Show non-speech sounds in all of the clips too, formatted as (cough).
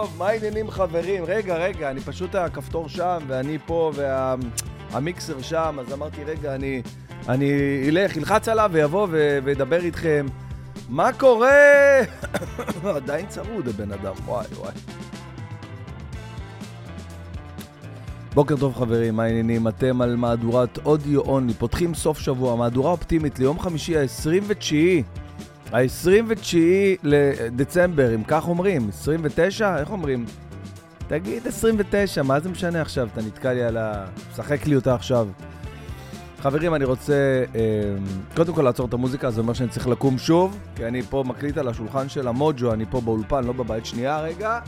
טוב, מה העניינים חברים? רגע, רגע, אני פשוט הכפתור שם ואני פה והמיקסר שם, אז אמרתי, רגע, אני, אני אלך, ילחץ עליו ויבוא וידבר איתכם. מה קורה? (coughs) עדיין צרוד הבן אדם, וואי וואי. בוקר טוב חברים, מה העניינים? אתם על מהדורת אודיו אונלי, פותחים סוף שבוע, מהדורה אופטימית ליום חמישי ה-29 ה-29 לדצמבר, אם כך אומרים, 29? איך אומרים? תגיד 29, מה זה משנה עכשיו? אתה נתקע לי על ה... משחק לי אותה עכשיו. חברים, אני רוצה אה, קודם כל לעצור את המוזיקה, זה אומר שאני צריך לקום שוב, כי אני פה מקליט על השולחן של המוג'ו, אני פה באולפן, לא בבית. שנייה רגע.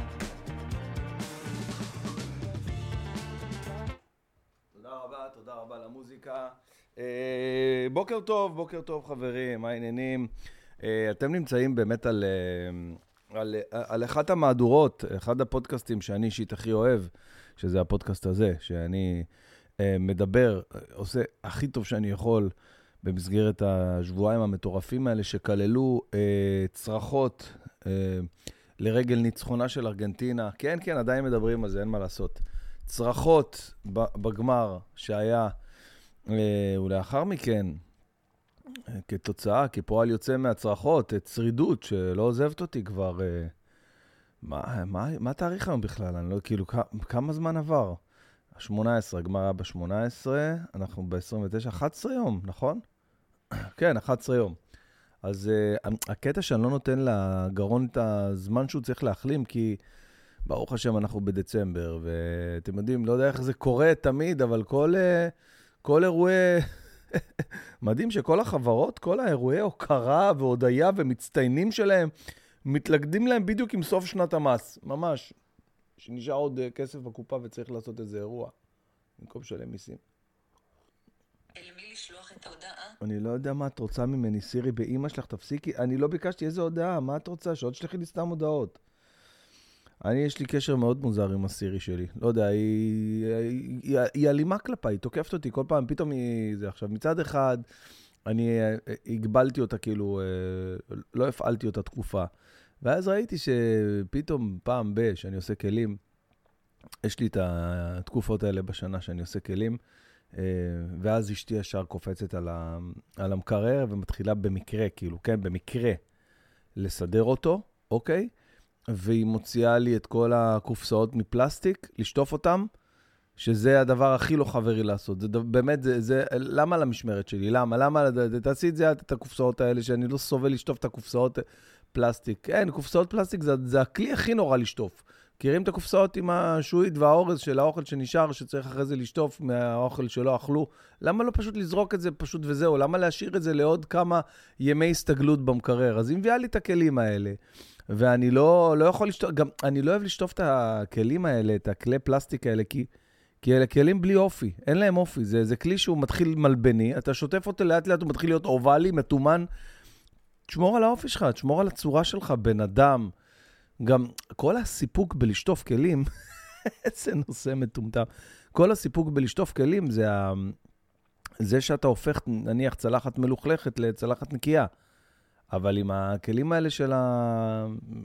אה, בוקר טוב, בוקר טוב חברים, מה העניינים? אה, אתם נמצאים באמת על, אה, על, על אחת המהדורות, אחד הפודקאסטים שאני אישית הכי אוהב, שזה הפודקאסט הזה, שאני אה, מדבר, עושה הכי טוב שאני יכול במסגרת השבועיים המטורפים האלה, שכללו צרחות לרגל ניצחונה של ארגנטינה. כן, כן, עדיין מדברים על זה, אין מה לעשות. צרחות בגמר שהיה, ולאחר מכן, כתוצאה, כפועל יוצא מהצרחות, צרידות שלא עוזבת אותי כבר... אה, מה, מה, מה התאריך היום בכלל? אני לא, כאילו, כמה זמן עבר? ה-18, הגמר היה ב-18, אנחנו ב-29, 11 יום, נכון? (clears throat) כן, 11 יום. אז uh, הקטע שאני לא נותן לגרון את הזמן שהוא צריך להחלים, כי ברוך השם אנחנו בדצמבר, ואתם יודעים, לא יודע איך זה קורה תמיד, אבל כל, uh, כל אירועי מדהים שכל החברות, כל האירועי הוקרה והודיה ומצטיינים שלהם, מתלכדים להם בדיוק עם סוף שנת המס, ממש. שנשאר עוד אה, כסף בקופה וצריך לעשות איזה אירוע, במקום לשלם מיסים. אל מי לשלוח את ההודעה? אני לא יודע מה את רוצה ממני, סירי, באימא שלך, תפסיקי. אני לא ביקשתי איזה הודעה, מה את רוצה? שעוד תשלחי לי סתם הודעות. אני, יש לי קשר מאוד מוזר עם הסירי שלי. לא יודע, היא, היא, היא, היא אלימה כלפיי, היא תוקפת אותי כל פעם, פתאום היא... זה עכשיו, מצד אחד, אני אה, הגבלתי אותה, כאילו, אה, לא הפעלתי אותה תקופה. ואז ראיתי שפתאום, פעם ב- שאני עושה כלים, יש לי את התקופות האלה בשנה שאני עושה כלים, אה, ואז אשתי ישר קופצת על, ה, על המקרר ומתחילה במקרה, כאילו, כן, במקרה, לסדר אותו, אוקיי? והיא מוציאה לי את כל הקופסאות מפלסטיק, לשטוף אותן, שזה הדבר הכי לא חברי לעשות. זה באמת, זה, זה, למה למשמרת שלי? למה? למה? תעשי את זה, את הקופסאות האלה, שאני לא סובל לשטוף את הקופסאות פלסטיק. כן, קופסאות פלסטיק זה, זה הכלי הכי נורא לשטוף. מכירים את הקופסאות עם השועית והאורז של האוכל שנשאר, שצריך אחרי זה לשטוף מהאוכל שלא אכלו? למה לא פשוט לזרוק את זה פשוט וזהו? למה להשאיר את זה לעוד כמה ימי הסתגלות במקרר? אז היא מביאה לי את הכלים האלה. ואני לא, לא יכול לשטוף, גם אני לא אוהב לשטוף את הכלים האלה, את הכלי פלסטיק האלה, כי, כי אלה כלים בלי אופי, אין להם אופי. זה, זה כלי שהוא מתחיל מלבני, אתה שוטף אותו לאט לאט, הוא מתחיל להיות אובלי, מתומן. תשמור על האופי שלך, תשמור על הצורה שלך, בן אדם. גם כל הסיפוק בלשטוף כלים, (laughs) איזה נושא מטומטם. כל הסיפוק בלשטוף כלים זה, ה... זה שאתה הופך, נניח, צלחת מלוכלכת לצלחת נקייה. אבל עם הכלים האלה של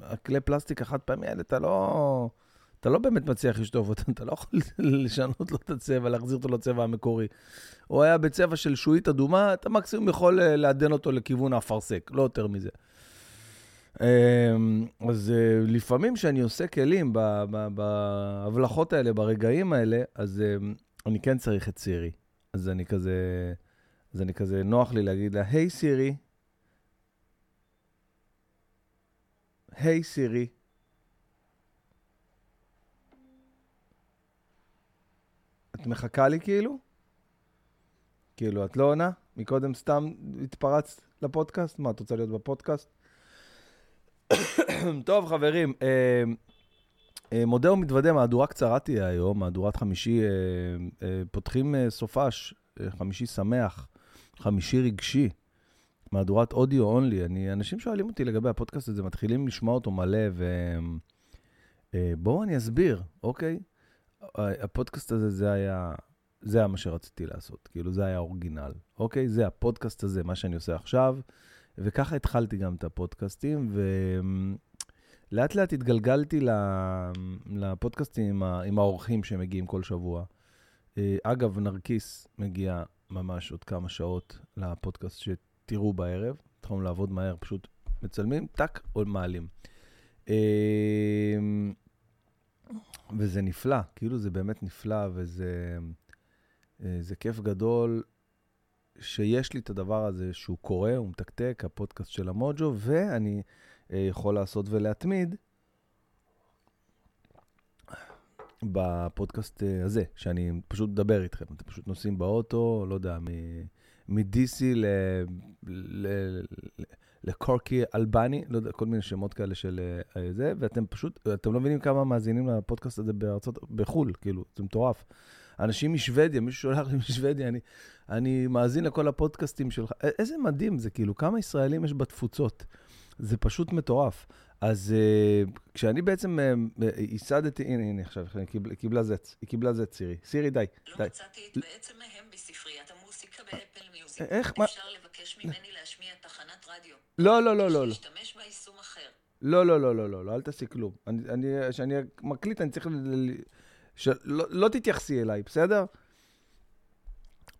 הכלי פלסטיק החד פעמי האלה, אתה לא, אתה לא באמת מצליח לשטוף אותם, אתה לא יכול (laughs) לשנות לו את הצבע, להחזיר אותו לצבע המקורי. הוא היה בצבע של שועית אדומה, אתה מקסימום יכול אה, לעדן אותו לכיוון האפרסק, לא יותר מזה. אמ, אז אה, לפעמים כשאני עושה כלים בהבלחות האלה, ברגעים האלה, אז אמ, אני כן צריך את סירי. אז אני כזה, אז אני כזה, נוח לי להגיד לה, היי hey, סירי, היי סירי. את מחכה לי כאילו? כאילו, את לא עונה? מקודם סתם התפרצת לפודקאסט? מה, את רוצה להיות בפודקאסט? (coughs) טוב, חברים, אה, אה, מודה ומתוודה, מהדורה קצרה תהיה היום, מהדורת חמישי, אה, אה, פותחים אה, סופש, אה, חמישי שמח, חמישי רגשי. מהדורת אודיו אונלי. אני, אנשים שואלים אותי לגבי הפודקאסט הזה, מתחילים לשמוע אותו מלא, ובואו אה, אני אסביר, אוקיי? הפודקאסט הזה, זה היה, זה היה מה שרציתי לעשות. כאילו, זה היה אורגינל, אוקיי? זה הפודקאסט הזה, מה שאני עושה עכשיו, וככה התחלתי גם את הפודקאסטים, לאט לאט התגלגלתי לפודקאסטים עם, עם האורחים שמגיעים כל שבוע. אה, אגב, נרקיס מגיע ממש עוד כמה שעות לפודקאסט שתראו בערב. התחלנו לעבוד מהר, פשוט מצלמים, טאק, עוד מעלים. אה, וזה נפלא, כאילו זה באמת נפלא, וזה אה, זה כיף גדול שיש לי את הדבר הזה שהוא קורה, הוא מתקתק, הפודקאסט של המוג'ו, ואני אה, יכול לעשות ולהתמיד בפודקאסט אה, הזה, שאני פשוט מדבר איתכם. אתם פשוט נוסעים באוטו, לא יודע, מ-DC ל... ל... ל... לקורקי אלבני, לא יודע, כל מיני שמות כאלה של אה, זה, ואתם פשוט, אתם לא מבינים כמה מאזינים לפודקאסט הזה בארצות, בחו"ל, כאילו, זה מטורף. אנשים משוודיה, מישהו שולח לי משוודיה, אני, אני מאזין לכל הפודקאסטים שלך. איזה מדהים זה, כאילו, כמה ישראלים יש בתפוצות. זה פשוט מטורף. אז uh, כשאני בעצם uh, ייסדתי, הנה, הנה, עכשיו, היא קיבלה, קיבלה זץ, היא קיבלה זץ, סירי. סירי, די, לא די. מצאתי את בעצם מהם בספריית המוסיקה באפל. איך, אפשר לבקש ממני להשמיע תחנת רדיו. לא, לא, לא, לא, לא. להשתמש ביישום אחר. לא, לא, לא, לא, לא, לא, אל תעשי כלום. אני, אני, כשאני מקליט, אני צריך... ל... ש... לא, לא תתייחסי אליי, בסדר?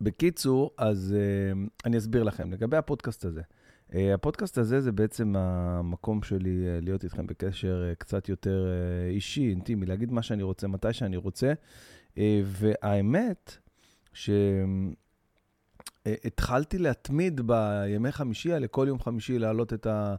בקיצור, אז uh, אני אסביר לכם. לגבי הפודקאסט הזה, uh, הפודקאסט הזה זה בעצם המקום שלי uh, להיות איתכם בקשר קצת יותר אישי, אינטימי, להגיד מה שאני רוצה, מתי שאני רוצה. והאמת, שהתחלתי להתמיד בימי חמישי האלה, כל יום חמישי להעלות את ה...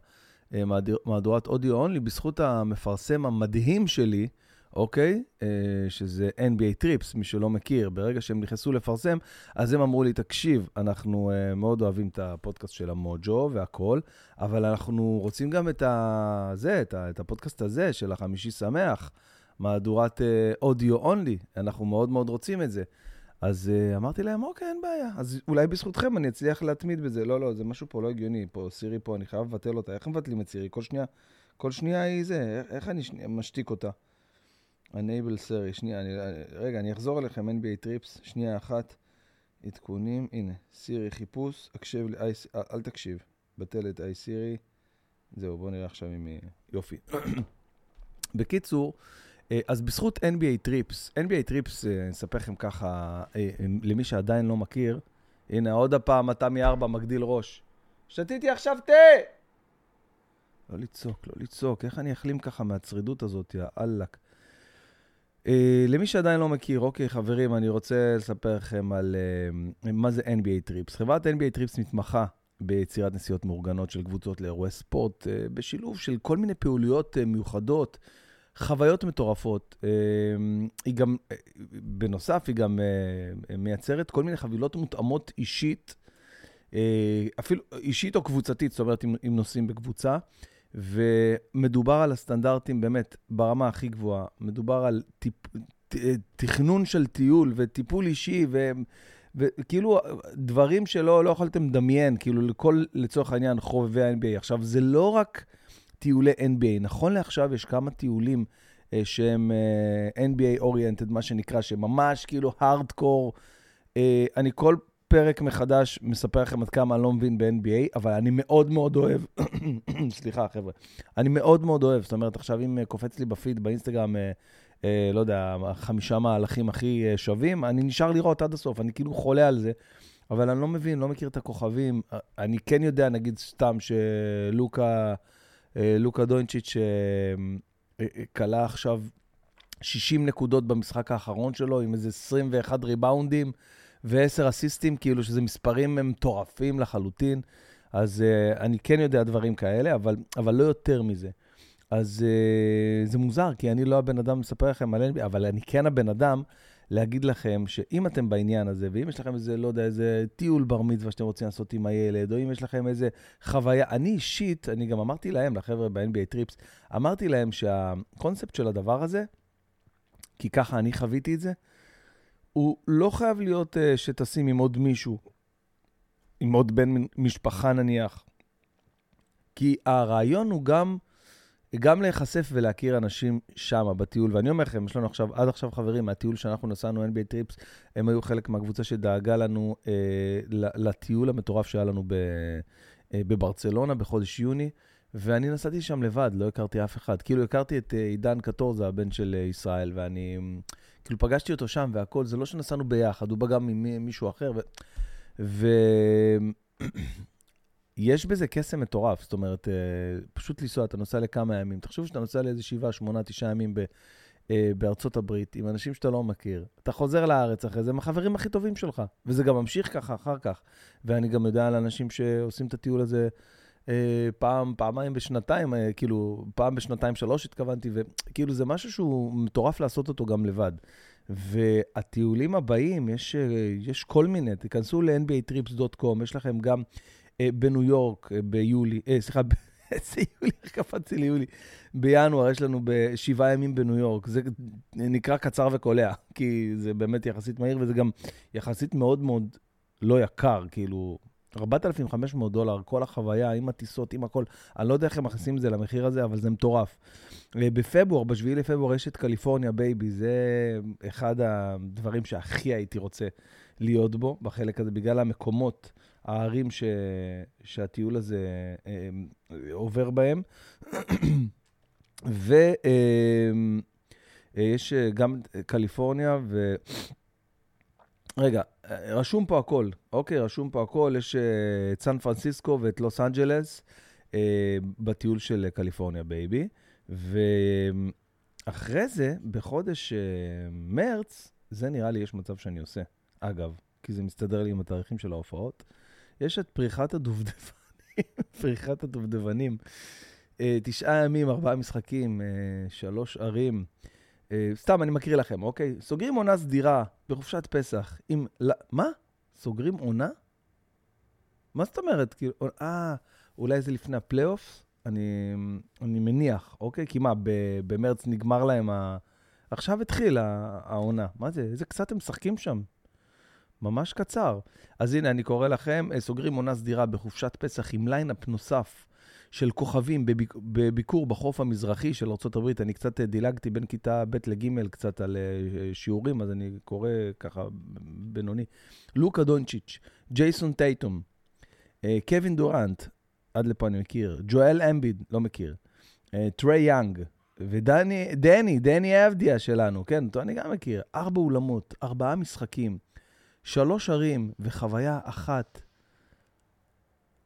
אה, מהדור- מהדורת אודיו אונלי, בזכות המפרסם המדהים שלי, אוקיי? אה, שזה NBA טריפס, מי שלא מכיר. ברגע שהם נכנסו לפרסם, אז הם אמרו לי, תקשיב, אנחנו אה, מאוד אוהבים את הפודקאסט של המוג'ו והכול, אבל אנחנו רוצים גם את, ה... זה, את, ה... את הפודקאסט הזה, של החמישי שמח, מהדורת אה, אודיו אונלי. אנחנו מאוד מאוד רוצים את זה. אז uh, אמרתי להם, אוקיי, אין בעיה. אז אולי בזכותכם אני אצליח להתמיד בזה. לא, לא, זה משהו פה לא הגיוני. פה, סירי פה, אני חייב לבטל אותה. איך מבטלים את סירי? כל שנייה, כל שנייה היא זה, איך, אני שנייה, משתיק אותה? enable סירי, שנייה, אני, רגע, אני אחזור אליכם, NBA טריפס, שנייה אחת, עדכונים, הנה, סירי חיפוש, הקשב לי, איי, אל, תקשיב, בטל את איי סירי, זהו, בואו נראה עכשיו אם היא... יופי. (coughs) בקיצור, אז בזכות NBA טריפס, NBA טריפס, אה, אני אספר לכם ככה, אה, למי שעדיין לא מכיר, הנה, עוד הפעם אתה מארבע מגדיל ראש. שתיתי עכשיו תה! לא לצעוק, לא לצעוק, איך אני אחלים ככה מהצרידות הזאת, יא אללק. אה, למי שעדיין לא מכיר, אוקיי, חברים, אני רוצה לספר לכם על אה, מה זה NBA Trips. חברת NBA Trips מתמחה ביצירת נסיעות מאורגנות של קבוצות לאירועי ספורט, אה, בשילוב של כל מיני פעולויות אה, מיוחדות, חוויות מטורפות. אה, היא גם, אה, בנוסף, היא גם אה, מייצרת כל מיני חבילות מותאמות אישית, אפילו אישית או קבוצתית, זאת אומרת, אם נוסעים בקבוצה. ומדובר על הסטנדרטים באמת ברמה הכי גבוהה. מדובר על טיפ, ת, תכנון של טיול וטיפול אישי, ו, וכאילו דברים שלא לא יכולתם לדמיין, כאילו לכל, לצורך העניין, חובבי ה-NBA. עכשיו, זה לא רק טיולי NBA, נכון לעכשיו יש כמה טיולים אה, שהם אה, NBA אוריינטד, מה שנקרא, שממש כאילו הארדקור. אה, אני כל פרק מחדש מספר לכם עד כמה אני לא מבין ב-NBA, אבל אני מאוד מאוד אוהב, (coughs) סליחה חבר'ה, אני מאוד מאוד אוהב, זאת אומרת עכשיו אם אה, קופץ לי בפיד באינסטגרם, אה, אה, לא יודע, החמישה מהלכים הכי אה, שווים, אני נשאר לראות עד הסוף, אני כאילו חולה על זה, אבל אני לא מבין, לא מכיר את הכוכבים, אני כן יודע, נגיד סתם שלוקה, לוקה דוינצ'יץ' אה, אה, אה, עכשיו 60 נקודות במשחק האחרון שלו, עם איזה 21 ריבאונדים. ו-10 אסיסטים, כאילו שזה מספרים מטורפים לחלוטין. אז אני כן יודע דברים כאלה, אבל, אבל לא יותר מזה. אז זה מוזר, כי אני לא הבן אדם לספר לכם על NBA, אבל אני כן הבן אדם להגיד לכם שאם אתם בעניין הזה, ואם יש לכם איזה, לא יודע, איזה טיול בר מצווה שאתם רוצים לעשות עם הילד, או אם יש לכם איזה חוויה, אני אישית, אני גם אמרתי להם, לחבר'ה ב-NBA טריפס, אמרתי להם שהקונספט של הדבר הזה, כי ככה אני חוויתי את זה, הוא לא חייב להיות uh, שטסים עם עוד מישהו, עם עוד בן משפחה נניח. כי הרעיון הוא גם, גם להיחשף ולהכיר אנשים שם בטיול. ואני אומר לכם, יש לנו עכשיו, עד עכשיו חברים, מהטיול שאנחנו נסענו, NBA טריפס, הם היו חלק מהקבוצה שדאגה לנו אה, לטיול המטורף שהיה לנו ב, אה, בברצלונה בחודש יוני. ואני נסעתי שם לבד, לא הכרתי אף אחד. כאילו, הכרתי את אה, עידן קטורזה, הבן של אה, ישראל, ואני... אמ, כאילו, פגשתי אותו שם והכל, זה לא שנסענו ביחד, הוא בא גם עם מישהו אחר, ו... ו... יש בזה קסם מטורף, זאת אומרת, אה, פשוט לנסוע, אתה נוסע לכמה ימים. תחשוב שאתה נוסע לאיזה שבעה, שמונה, תשעה ימים ב, אה, בארצות הברית, עם אנשים שאתה לא מכיר. אתה חוזר לארץ אחרי זה עם החברים הכי טובים שלך, וזה גם ממשיך ככה אחר כך. ואני גם יודע על אנשים שעושים את הטיול הזה אה, פעם, פעמיים בשנתיים, כאילו, פעם בשנתיים, שלוש התכוונתי, וכאילו זה משהו שהוא מטורף לעשות אותו גם לבד. והטיולים הבאים, יש, יש כל מיני, תיכנסו ל-nbatrips.com, יש לכם גם בניו יורק אה, ביולי, אה, סליחה, (laughs) איזה יולי, איך קפצתי ליולי? בינואר יש לנו בשבעה ימים בניו יורק. זה נקרא קצר וקולע, (laughs) כי זה באמת יחסית מהיר, וזה גם יחסית מאוד מאוד לא יקר, כאילו, 4,500 דולר, כל החוויה, עם הטיסות, עם הכל. אני לא יודע איך הם מכניסים את זה למחיר הזה, אבל זה מטורף. בפברואר, ב-7 לפברואר, יש את קליפורניה baby, זה אחד הדברים שהכי הייתי רוצה להיות בו, בחלק הזה, בגלל המקומות הערים ש, שהטיול הזה אה, עובר בהם. ויש אה, גם קליפורניה ו... רגע, רשום פה הכל, אוקיי? רשום פה הכל, יש את סן פרנסיסקו ואת לוס אנג'לס אה, בטיול של קליפורניה baby. ואחרי זה, בחודש אה, מרץ, זה נראה לי יש מצב שאני עושה. אגב, כי זה מסתדר לי עם התאריכים של ההופעות. יש את פריחת הדובדבנים, (laughs) פריחת הדובדבנים. אה, תשעה ימים, ארבעה משחקים, אה, שלוש ערים. אה, סתם, אני מקריא לכם, אוקיי? סוגרים עונה סדירה בחופשת פסח עם... מה? סוגרים עונה? מה זאת אומרת? כאילו, אה, אולי זה לפני הפלייאוף? אני, אני מניח, אוקיי? כי מה, במרץ נגמר להם ה... עכשיו התחיל העונה. מה זה? איזה קצר הם משחקים שם? ממש קצר. אז הנה, אני קורא לכם, אה, סוגרים עונה סדירה בחופשת פסח עם ליינאפ נוסף של כוכבים בביק, בביקור בחוף המזרחי של ארה"ב. אני קצת אה, דילגתי בין כיתה ב' לג' קצת על אה, שיעורים, אז אני קורא ככה בינוני. לוקה דונצ'יץ', ג'ייסון טייטום, קווין דורנט, עד לפה אני מכיר, ג'ואל אמביד, לא מכיר, טריי יאנג, ודני, דני, דני אבדיה שלנו, כן, אותו אני גם מכיר. ארבע אולמות, ארבעה משחקים. שלוש ערים וחוויה אחת.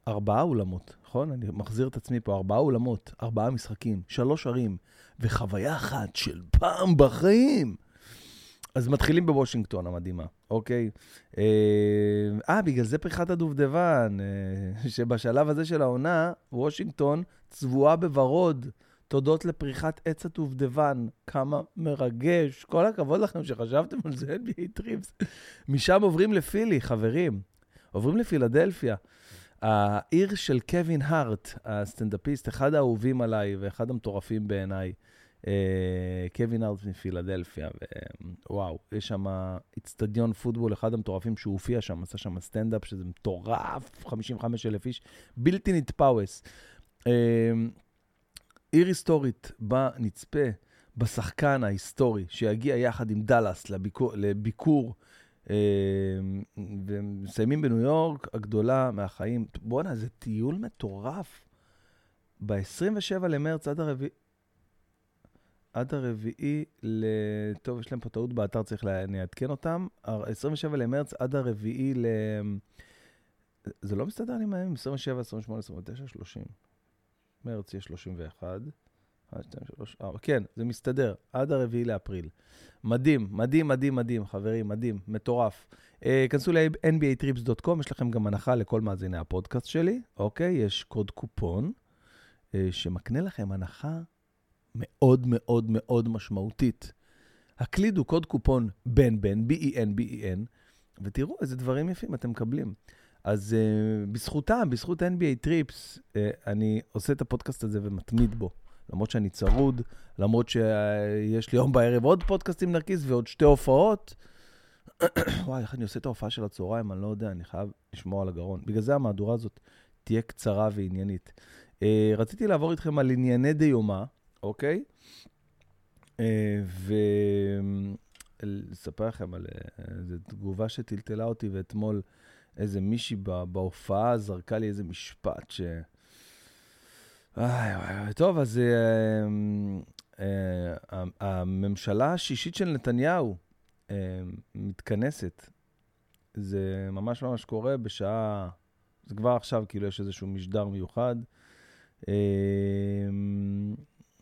ארבעה אולמות, נכון? אני מחזיר את עצמי פה, ארבעה אולמות, ארבעה משחקים, שלוש ערים, וחוויה אחת של פעם בחיים. אז מתחילים בוושינגטון המדהימה, אוקיי? אה, אה בגלל זה פריחת הדובדבן, אה, שבשלב הזה של העונה, וושינגטון צבועה בוורוד. תודות לפריחת עץ הדובדבן. כמה מרגש. כל הכבוד לכם שחשבתם על זה, (laughs) NBA Trips. משם עוברים לפילי, חברים. עוברים לפילדלפיה. העיר של קווין הארט, הסטנדאפיסט, אחד האהובים עליי ואחד המטורפים בעיניי. אה, קווין הארט מפילדלפיה, ווואו, יש שם איצטדיון פוטבול, אחד המטורפים שהוא הופיע שם, עשה שם סטנדאפ, שזה מטורף, 55 אלף איש, בלתי נתפס. אה, עיר היסטורית בה נצפה בשחקן ההיסטורי שיגיע יחד עם דאלאס לביקור, לביקור אה, ומסיימים בניו יורק, הגדולה מהחיים. בואנה, זה טיול מטורף. ב-27 למרץ עד הרביעי... עד הרביעי ל... טוב, יש להם פה טעות באתר, צריך לעדכן אותם. 27 למרץ עד הרביעי ל... זה לא מסתדר לי מהימים, 27, 28, 29, 30. מרץ יש 31. 1, 2, 3, 4, כן, זה מסתדר, עד הרביעי לאפריל. מדהים, מדהים, מדהים, מדהים, חברים, מדהים, מטורף. Uh, כנסו ל-nbatrips.com, יש לכם גם הנחה לכל מאזיני הפודקאסט שלי, אוקיי? יש קוד קופון uh, שמקנה לכם הנחה מאוד מאוד מאוד משמעותית. הקלידו קוד קופון בן בן, B-E-N, B-E-N, ותראו איזה דברים יפים אתם מקבלים. אז אה, בזכותם, בזכות NBA Trips, אה, אני עושה את הפודקאסט הזה ומתמיד בו. למרות שאני צרוד, למרות שיש לי יום בערב עוד פודקאסט עם נרקיס ועוד שתי הופעות. (coughs) וואי, איך אני עושה את ההופעה של הצהריים, אני לא יודע, אני חייב לשמור על הגרון. בגלל זה המהדורה הזאת תהיה קצרה ועניינית. אה, רציתי לעבור איתכם על ענייני דיומא, אוקיי? אה, ולספר לכם על איזו תגובה שטלטלה אותי, ואתמול... איזה מישהי בהופעה זרקה לי איזה משפט ש... איי, וואי. טוב, אז אה, אה, אה, הממשלה השישית של נתניהו אה, מתכנסת. זה ממש ממש קורה בשעה, זה כבר עכשיו, כאילו יש איזשהו משדר מיוחד. אה,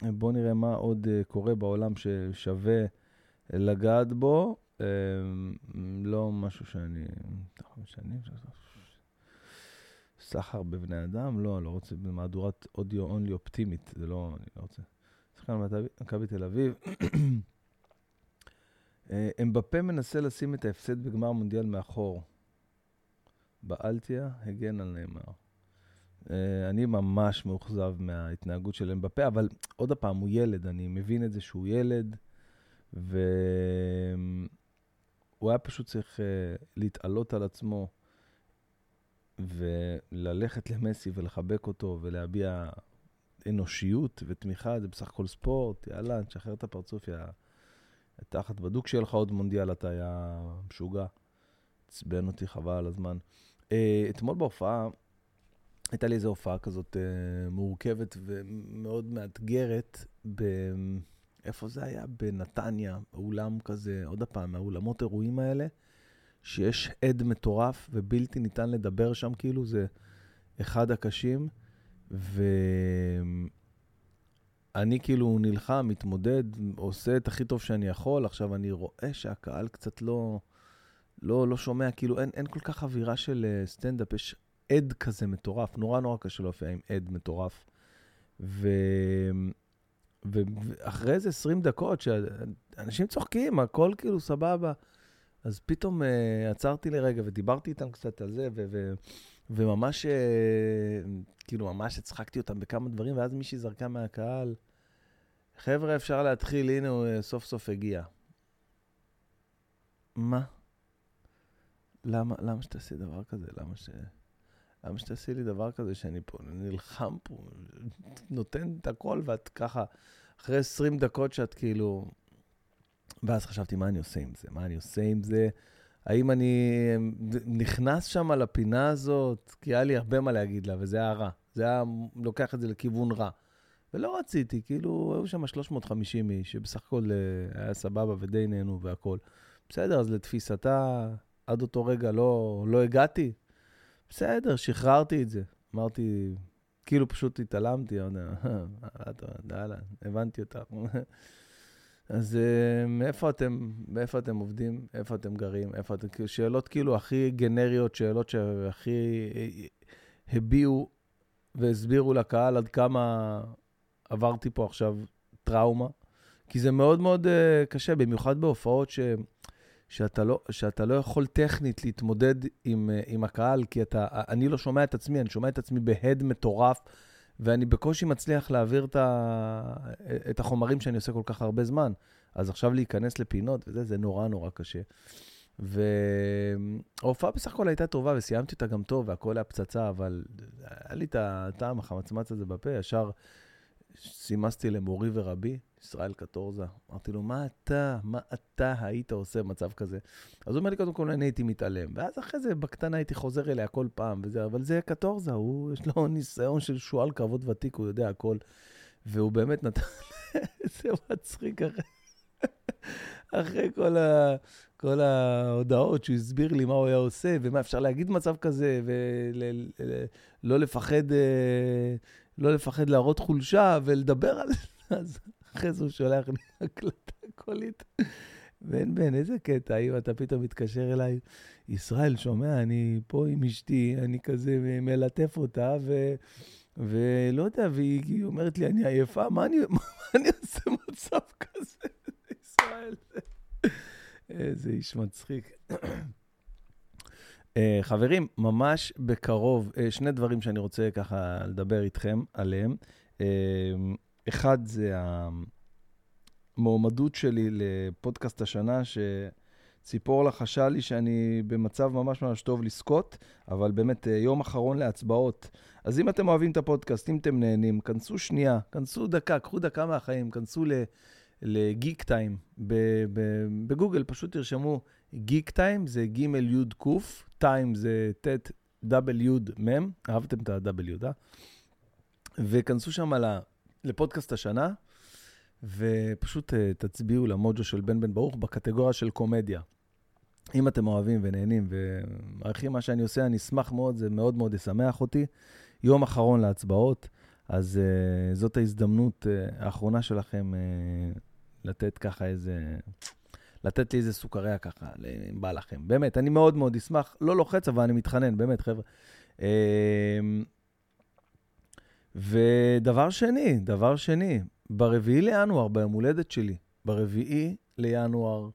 בואו נראה מה עוד אה, קורה בעולם ששווה לגעת בו. אה, לא משהו שאני... שנים, סחר בבני אדם? לא, לא רוצה, במהדורת אודיו אונלי אופטימית, זה לא, אני לא רוצה. שחקן מכבי תל אביב. (clears throat) אה, אמבפה מנסה לשים את ההפסד בגמר מונדיאל מאחור. באלטיה הגן על נאמר. אה, אני ממש מאוכזב מההתנהגות של אמבפה, אבל עוד פעם, הוא ילד, אני מבין את זה שהוא ילד, והוא היה פשוט צריך אה, להתעלות על עצמו וללכת למסי ולחבק אותו ולהביע אנושיות ותמיכה, זה בסך הכל ספורט, יאללה, תשחרר את הפרצוף, יא... תחת בדוק שיהיה לך עוד מונדיאל, אתה היה משוגע. עצבן אותי, חבל על הזמן. Uh, אתמול בהופעה, הייתה לי איזו הופעה כזאת uh, מורכבת ומאוד מאתגרת, ב... איפה זה היה? בנתניה, אולם כזה, עוד פעם, האולמות אירועים האלה, שיש עד מטורף ובלתי ניתן לדבר שם, כאילו זה אחד הקשים. ואני כאילו נלחם, מתמודד, עושה את הכי טוב שאני יכול. עכשיו, אני רואה שהקהל קצת לא, לא, לא שומע, כאילו אין, אין כל כך אווירה של אה, סטנדאפ, יש עד כזה מטורף, נורא נורא קשה להופיע עם עד מטורף. ו... ואחרי איזה 20 דקות, שאנשים צוחקים, הכל כאילו סבבה, אז פתאום uh, עצרתי לרגע ודיברתי איתם קצת על זה, ו- ו- וממש, uh, כאילו, ממש הצחקתי אותם בכמה דברים, ואז מישהי זרקה מהקהל, חבר'ה, אפשר להתחיל, הנה הוא uh, סוף סוף הגיע. מה? למה, למה שתעשי דבר כזה? למה ש... למה שתעשי לי דבר כזה שאני פה נלחם פה, נותן את הכל, ואת ככה, אחרי 20 דקות שאת כאילו... ואז חשבתי, מה אני עושה עם זה? מה אני עושה עם זה? האם אני נכנס שם לפינה הזאת? כי היה לי הרבה מה להגיד לה, וזה היה רע. זה היה לוקח את זה לכיוון רע. ולא רציתי, כאילו, היו שם 350 איש, שבסך הכל אה, היה סבבה ודי נהנו והכול. בסדר, אז לתפיסתה, עד אותו רגע לא, לא הגעתי. בסדר, שחררתי את זה. אמרתי, כאילו פשוט התעלמתי, יאללה, (laughs) הבנתי אותך. (laughs) אז אה, מאיפה אתם, מאיפה אתם עובדים, איפה אתם גרים, איפה אתם, כאילו, שאלות כאילו הכי גנריות, שאלות שהכי אה, הביעו והסבירו לקהל עד כמה עברתי פה עכשיו טראומה. כי זה מאוד מאוד uh, קשה, במיוחד בהופעות ש, שאתה, לא, שאתה לא יכול טכנית להתמודד עם, uh, עם הקהל, כי אתה, אני לא שומע את עצמי, אני שומע את עצמי בהד מטורף. ואני בקושי מצליח להעביר את, ה... את החומרים שאני עושה כל כך הרבה זמן. אז עכשיו להיכנס לפינות וזה, זה נורא נורא קשה. וההופעה בסך הכל הייתה טובה, וסיימתי אותה גם טוב, והכל היה פצצה, אבל היה לי את הטעם, החמצמץ הזה בפה, ישר סימסתי למורי ורבי, ישראל קטורזה. אמרתי לו, מה אתה, מה אתה היית עושה במצב כזה? אז הוא אומר לי, קודם כל, אני הייתי מתעלם. ואז אחרי זה, בקטנה הייתי חוזר אליה כל פעם, וזה, אבל זה קטורזה, הוא, יש לו ניסיון של שועל קרבות ותיק, הוא יודע הכל. והוא באמת נתן, (laughs) זה מצחיק אחרי, אחרי כל, ה, כל ההודעות שהוא הסביר לי מה הוא היה עושה, ומה אפשר להגיד מצב כזה, ולא לפחד, אה, לא לפחד להראות חולשה ולדבר על זה. אחרי זה הוא שולח לי (laughs) הקלטה קולית. בן בן, איזה קטע, אם אתה פתאום מתקשר אליי, ישראל, שומע, אני פה עם אשתי, אני כזה מלטף אותה, ו... ולא יודע, והיא אומרת לי, אני עייפה, מה אני, (laughs) מה אני עושה מצב כזה? ישראל, איזה איש מצחיק. uh, חברים, ממש בקרוב, uh, שני דברים שאני רוצה ככה לדבר איתכם עליהם. Uh, אחד זה המועמדות שלי לפודקאסט השנה, שציפור לחשה לי שאני במצב ממש ממש טוב לזכות, אבל באמת אה, יום אחרון להצבעות. אז אם אתם אוהבים את הפודקאסט, אם אתם נהנים, כנסו שנייה, כנסו דקה, קחו דקה מהחיים, כנסו לגיק טיים בגוגל, פשוט תרשמו גיק טיים, זה ג' י' ק', טיים זה ט' דאבל י' מ', אהבתם את ה-W, אה? וכנסו שם ל- לפודקאסט השנה, ופשוט אה, תצביעו למוג'ו של בן בן ברוך בקטגוריה של קומדיה. אם אתם אוהבים ונהנים ומעריכים מה שאני עושה, אני אשמח מאוד, זה מאוד מאוד ישמח אותי. יום אחרון להצבעות, אז uh, זאת ההזדמנות uh, האחרונה שלכם uh, לתת ככה איזה... לתת לי איזה סוכריה ככה, אם בא לכם. באמת, אני מאוד מאוד אשמח. לא לוחץ, אבל אני מתחנן, באמת, חבר'ה. Uh, ודבר שני, דבר שני, ברביעי לינואר, ביום הולדת שלי, ברביעי לינואר,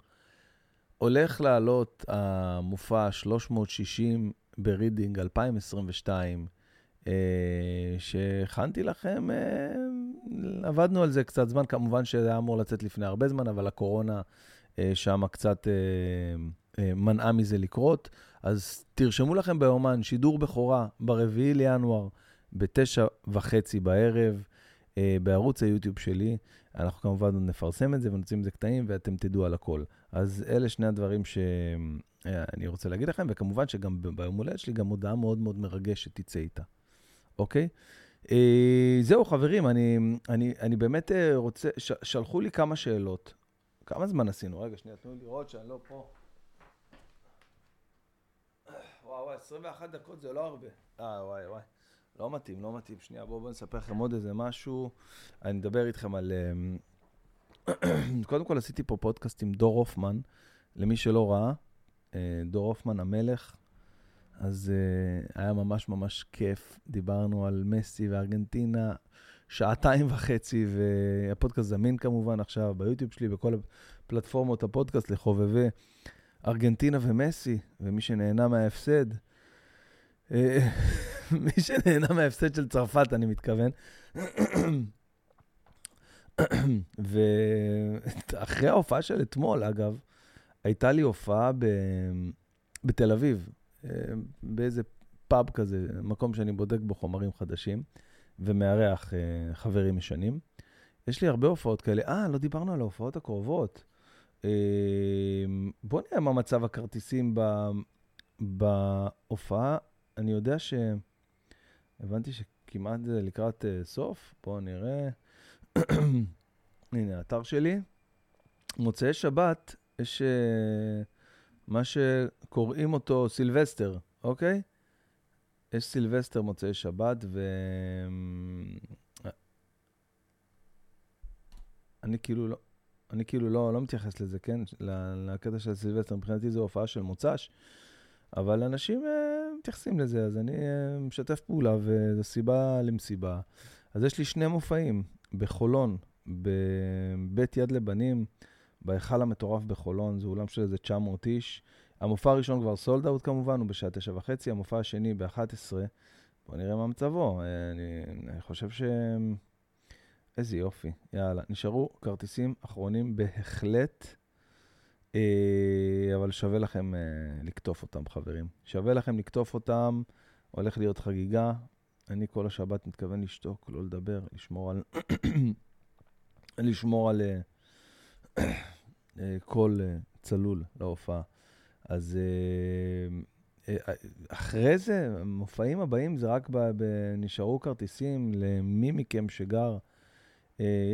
הולך לעלות המופע 360 Breathing 2022, אה, שהכנתי לכם, אה, עבדנו על זה קצת זמן, כמובן שזה היה אמור לצאת לפני הרבה זמן, אבל הקורונה אה, שם קצת מנעה מזה לקרות. אז תרשמו לכם ביומן שידור בכורה ברביעי לינואר, בתשע וחצי בערב, בערוץ היוטיוב שלי. אנחנו כמובן נפרסם את זה ונוציא מזה קטעים, ואתם תדעו על הכל. אז אלה שני הדברים שאני רוצה להגיד לכם, וכמובן שגם ביום הולדת שלי גם הודעה מאוד מאוד מרגשת תצא איתה, אוקיי? אה, זהו, חברים, אני, אני, אני באמת אה, רוצה, ש, שלחו לי כמה שאלות. כמה זמן עשינו? רגע, שנייה, תנו לי לראות שאני לא פה. וואו, וואי, 21 דקות זה לא הרבה. אה, וואי, וואי. לא מתאים, לא מתאים. שנייה, בואו בוא נספר לכם עוד איזה משהו. אני אדבר איתכם על... אה, (clears throat) קודם כל עשיתי פה פודקאסט עם דור הופמן, למי שלא ראה, אה, דור הופמן המלך. אז uh, היה ממש ממש כיף. דיברנו על מסי וארגנטינה שעתיים (laughs) וחצי, והפודקאסט זמין כמובן עכשיו ביוטיוב שלי, בכל פלטפורמות הפודקאסט לחובבי ארגנטינה ומסי, ומי שנהנה מההפסד. (laughs) מי שנהנה מההפסד של צרפת, אני מתכוון. ואחרי ההופעה של אתמול, אגב, הייתה לי הופעה ב... בתל אביב, אה, באיזה פאב כזה, מקום שאני בודק בו חומרים חדשים, ומארח אה, חברים ישנים. יש לי הרבה הופעות כאלה. אה, לא דיברנו על ההופעות הקרובות. אה, בוא נראה מה מצב הכרטיסים בהופעה. אני יודע ש... הבנתי שכמעט זה לקראת uh, סוף. בואו נראה. (clears throat) הנה, האתר שלי. מוצאי שבת, יש uh, מה שקוראים אותו סילבסטר, אוקיי? יש סילבסטר מוצאי שבת, ו... אני כאילו לא, אני כאילו לא, לא מתייחס לזה, כן? לקטע של סילבסטר, מבחינתי זו הופעה של מוצ"ש. אבל אנשים מתייחסים לזה, אז אני uh, משתף פעולה, וזו סיבה למסיבה. אז יש לי שני מופעים, בחולון, בבית יד לבנים, בהיכל המטורף בחולון, זה אולם של איזה 900 איש. המופע הראשון כבר סולד אאוט כמובן, הוא בשעה תשע וחצי, המופע השני ב-11. בואו נראה מה מצבו. אה, אני, אני חושב ש... איזה יופי. יאללה, נשארו כרטיסים אחרונים בהחלט. אה, אבל שווה לכם אה, לקטוף אותם, חברים. שווה לכם לקטוף אותם, הולך להיות חגיגה. אני כל השבת מתכוון לשתוק, לא לדבר, לשמור על... (coughs) לשמור על אה, (coughs) קול צלול להופעה. אז אחרי זה, המופעים הבאים זה רק ב... נשארו כרטיסים למי מכם שגר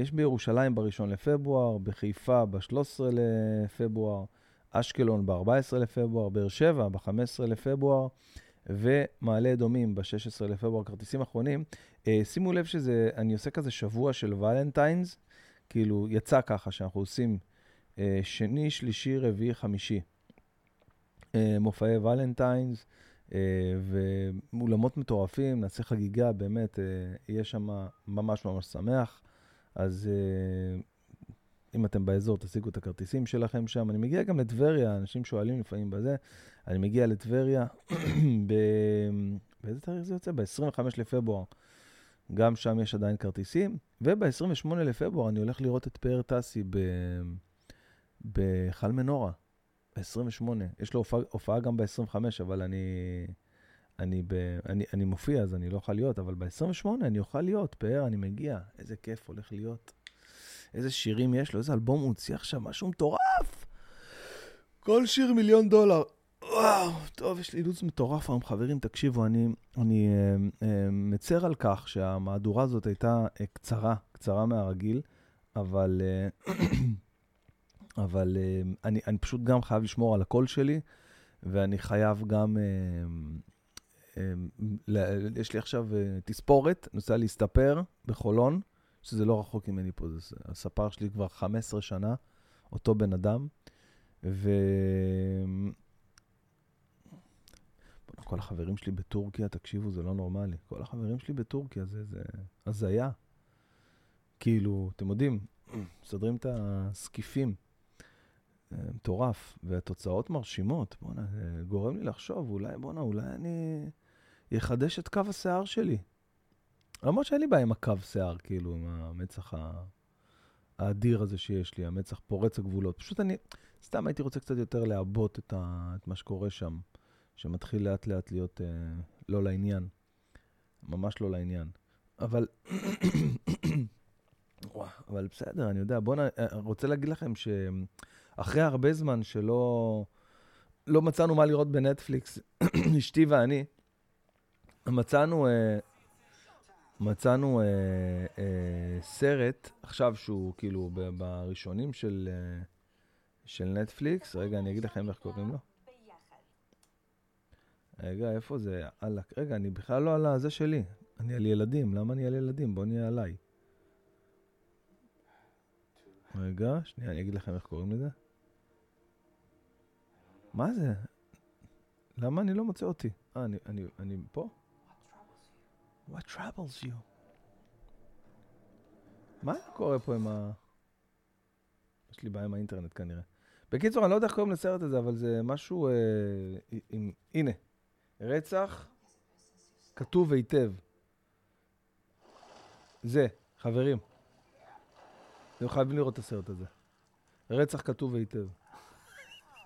יש בירושלים ב-1 לפברואר, בחיפה ב-13 לפברואר, אשקלון ב-14 לפברואר, באר שבע ב-15 לפברואר, ומעלה אדומים ב-16 לפברואר, כרטיסים אחרונים. אה, שימו לב שזה, אני עושה כזה שבוע של ולנטיינס, כאילו יצא ככה שאנחנו עושים אה, שני, שלישי, רביעי, חמישי. מופעי ולנטיינס. ואולמות מטורפים, נעשה חגיגה, באמת, יהיה שם ממש ממש שמח. אז uh, אם אתם באזור, תשיגו את הכרטיסים שלכם שם. אני מגיע גם לטבריה, אנשים שואלים לפעמים בזה. אני מגיע לטבריה, (clears throat) ב... באיזה תאריך זה יוצא? ב-25 לפברואר. גם שם יש עדיין כרטיסים. וב-28 לפברואר אני הולך לראות את פאר טסי ב... בחל מנורה, ב-28. יש לו הופעה, הופעה גם ב-25, אבל אני... אני, ב, אני, אני מופיע, אז אני לא אוכל להיות, אבל ב-28 אני אוכל להיות, פאר, אני מגיע. איזה כיף הולך להיות. איזה שירים יש לו, איזה אלבום הוא הוציא עכשיו, משהו מטורף. כל שיר מיליון דולר. וואו, טוב, יש לי אילוץ מטורף היום, חברים, תקשיבו, אני, אני אה, אה, מצר על כך שהמהדורה הזאת הייתה אה, קצרה, קצרה מהרגיל, אבל, אה, (clears throat) אבל אה, אני, אני פשוט גם חייב לשמור על הקול שלי, ואני חייב גם... אה, יש לי עכשיו אה, תספורת, נוסע להסתפר בחולון, שזה לא רחוק ממני פה, זה הספר שלי כבר 15 שנה, אותו בן אדם, ו... כל החברים שלי בטורקיה, תקשיבו, זה לא נורמלי. כל החברים שלי בטורקיה, זה, זה הזיה. כאילו, אתם יודעים, מסדרים את הסקיפים. אה, מטורף, והתוצאות מרשימות. בואנה, זה גורם לי לחשוב, אולי, בואנה, אולי אני אחדש את קו השיער שלי. למרות שאין לי בעיה עם הקו שיער, כאילו, עם המצח ה- האדיר הזה שיש לי, המצח פורץ הגבולות. פשוט אני, סתם הייתי רוצה קצת יותר לעבות את, ה, את מה שקורה שם, שמתחיל לאט לאט להיות אה, לא לעניין. ממש לא לעניין. אבל, (coughs) אבל בסדר, אני יודע. בוא'נה, אה, רוצה להגיד לכם שאחרי הרבה זמן שלא לא מצאנו מה לראות בנטפליקס, (coughs) אשתי ואני, מצאנו, אה, מצאנו אה, אה, סרט, עכשיו שהוא כאילו בראשונים של, של נטפליקס, רגע, אני אגיד לכם איך קוראים לו. רגע, איפה זה? על... ה- רגע, אני בכלל לא על הזה שלי. אני על ילדים, למה אני על ילדים? בוא נהיה עליי. רגע, שנייה, אני אגיד לכם איך קוראים לזה. מה זה? למה אני לא מוצא אותי? אה, אני, אני, אני פה? What troubles you? מה קורה פה עם ה... יש לי בעיה עם האינטרנט כנראה. בקיצור, אני לא יודע איך קוראים לסרט הזה, אבל זה משהו אה, עם... הנה, רצח כתוב היטב. זה, חברים. אתם חייבים לראות את הסרט הזה. רצח כתוב היטב.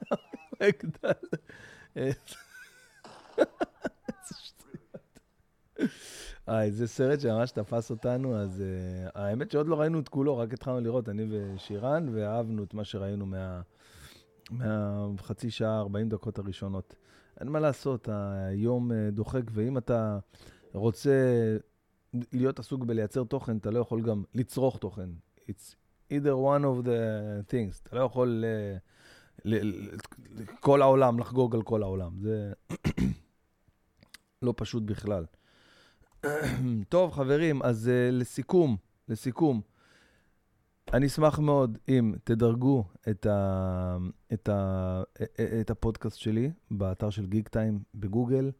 (laughs) איזה שטויות. אה, זה סרט שממש תפס אותנו, אז uh, האמת שעוד לא ראינו את כולו, רק התחלנו לראות, אני ושירן, ואהבנו את מה שראינו מה, מהחצי שעה, 40 דקות הראשונות. אין מה לעשות, היום uh, דוחק, ואם אתה רוצה להיות עסוק בלייצר תוכן, אתה לא יכול גם לצרוך תוכן. It's either one of the things. אתה לא יכול ל- ל- כל העולם, לחגוג על כל העולם. זה (clears throat) לא פשוט בכלל. (clears throat) טוב, חברים, אז uh, לסיכום, לסיכום, אני אשמח מאוד אם תדרגו את, ה, את, ה, את הפודקאסט שלי באתר של גיג טיים בגוגל,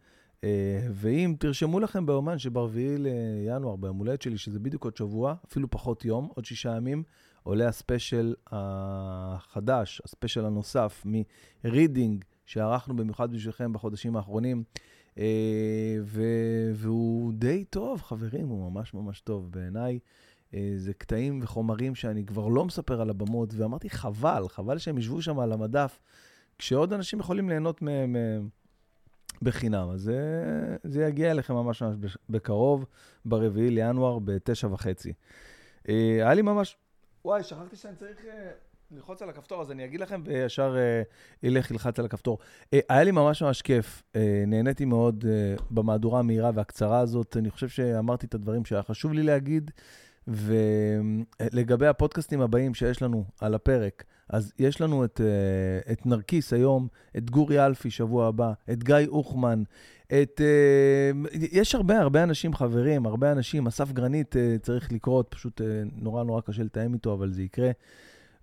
אה, ואם תרשמו לכם באומן שברביעי לינואר, ביום הולדת שלי, שזה בדיוק עוד שבוע, אפילו פחות יום, עוד שישה ימים, עולה הספיישל החדש, הספיישל הנוסף מ-reading שערכנו במיוחד בשבילכם בחודשים האחרונים. אה, והוא די טוב, חברים, הוא ממש ממש טוב בעיניי. אה, זה קטעים וחומרים שאני כבר לא מספר על הבמות, ואמרתי, חבל, חבל שהם ישבו שם על המדף, כשעוד אנשים יכולים ליהנות מהם בחינם. אז זה, זה יגיע אליכם ממש ממש בקרוב, ברביעי לינואר, בתשע וחצי. אה, היה לי ממש... וואי, שכחתי שאני צריך ללחוץ על הכפתור, אז אני אגיד לכם וישר אה, ילך, ילחץ על הכפתור. אה, היה לי ממש ממש כיף, אה, נהניתי מאוד במהדורה המהירה והקצרה הזאת. אני חושב שאמרתי את הדברים שהיה חשוב לי להגיד. ולגבי הפודקאסטים הבאים שיש לנו על הפרק, אז יש לנו את, את נרקיס היום, את גורי אלפי שבוע הבא, את גיא אוחמן, את... יש הרבה, הרבה אנשים חברים, הרבה אנשים. אסף גרנית צריך לקרות, פשוט נורא נורא קשה לתאם איתו, אבל זה יקרה.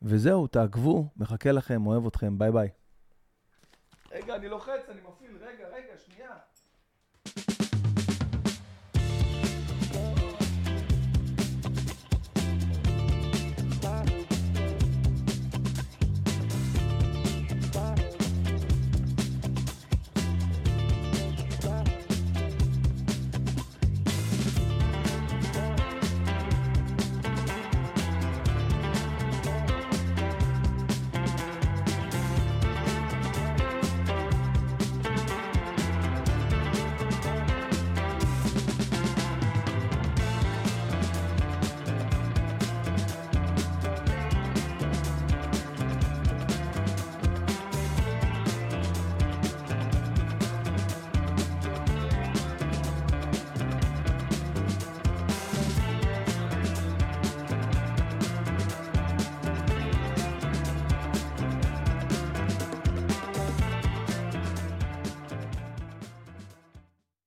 וזהו, תעקבו, מחכה לכם, אוהב אתכם, ביי ביי. רגע, אני לוחץ, אני מפעיל, רגע, רגע, שנייה.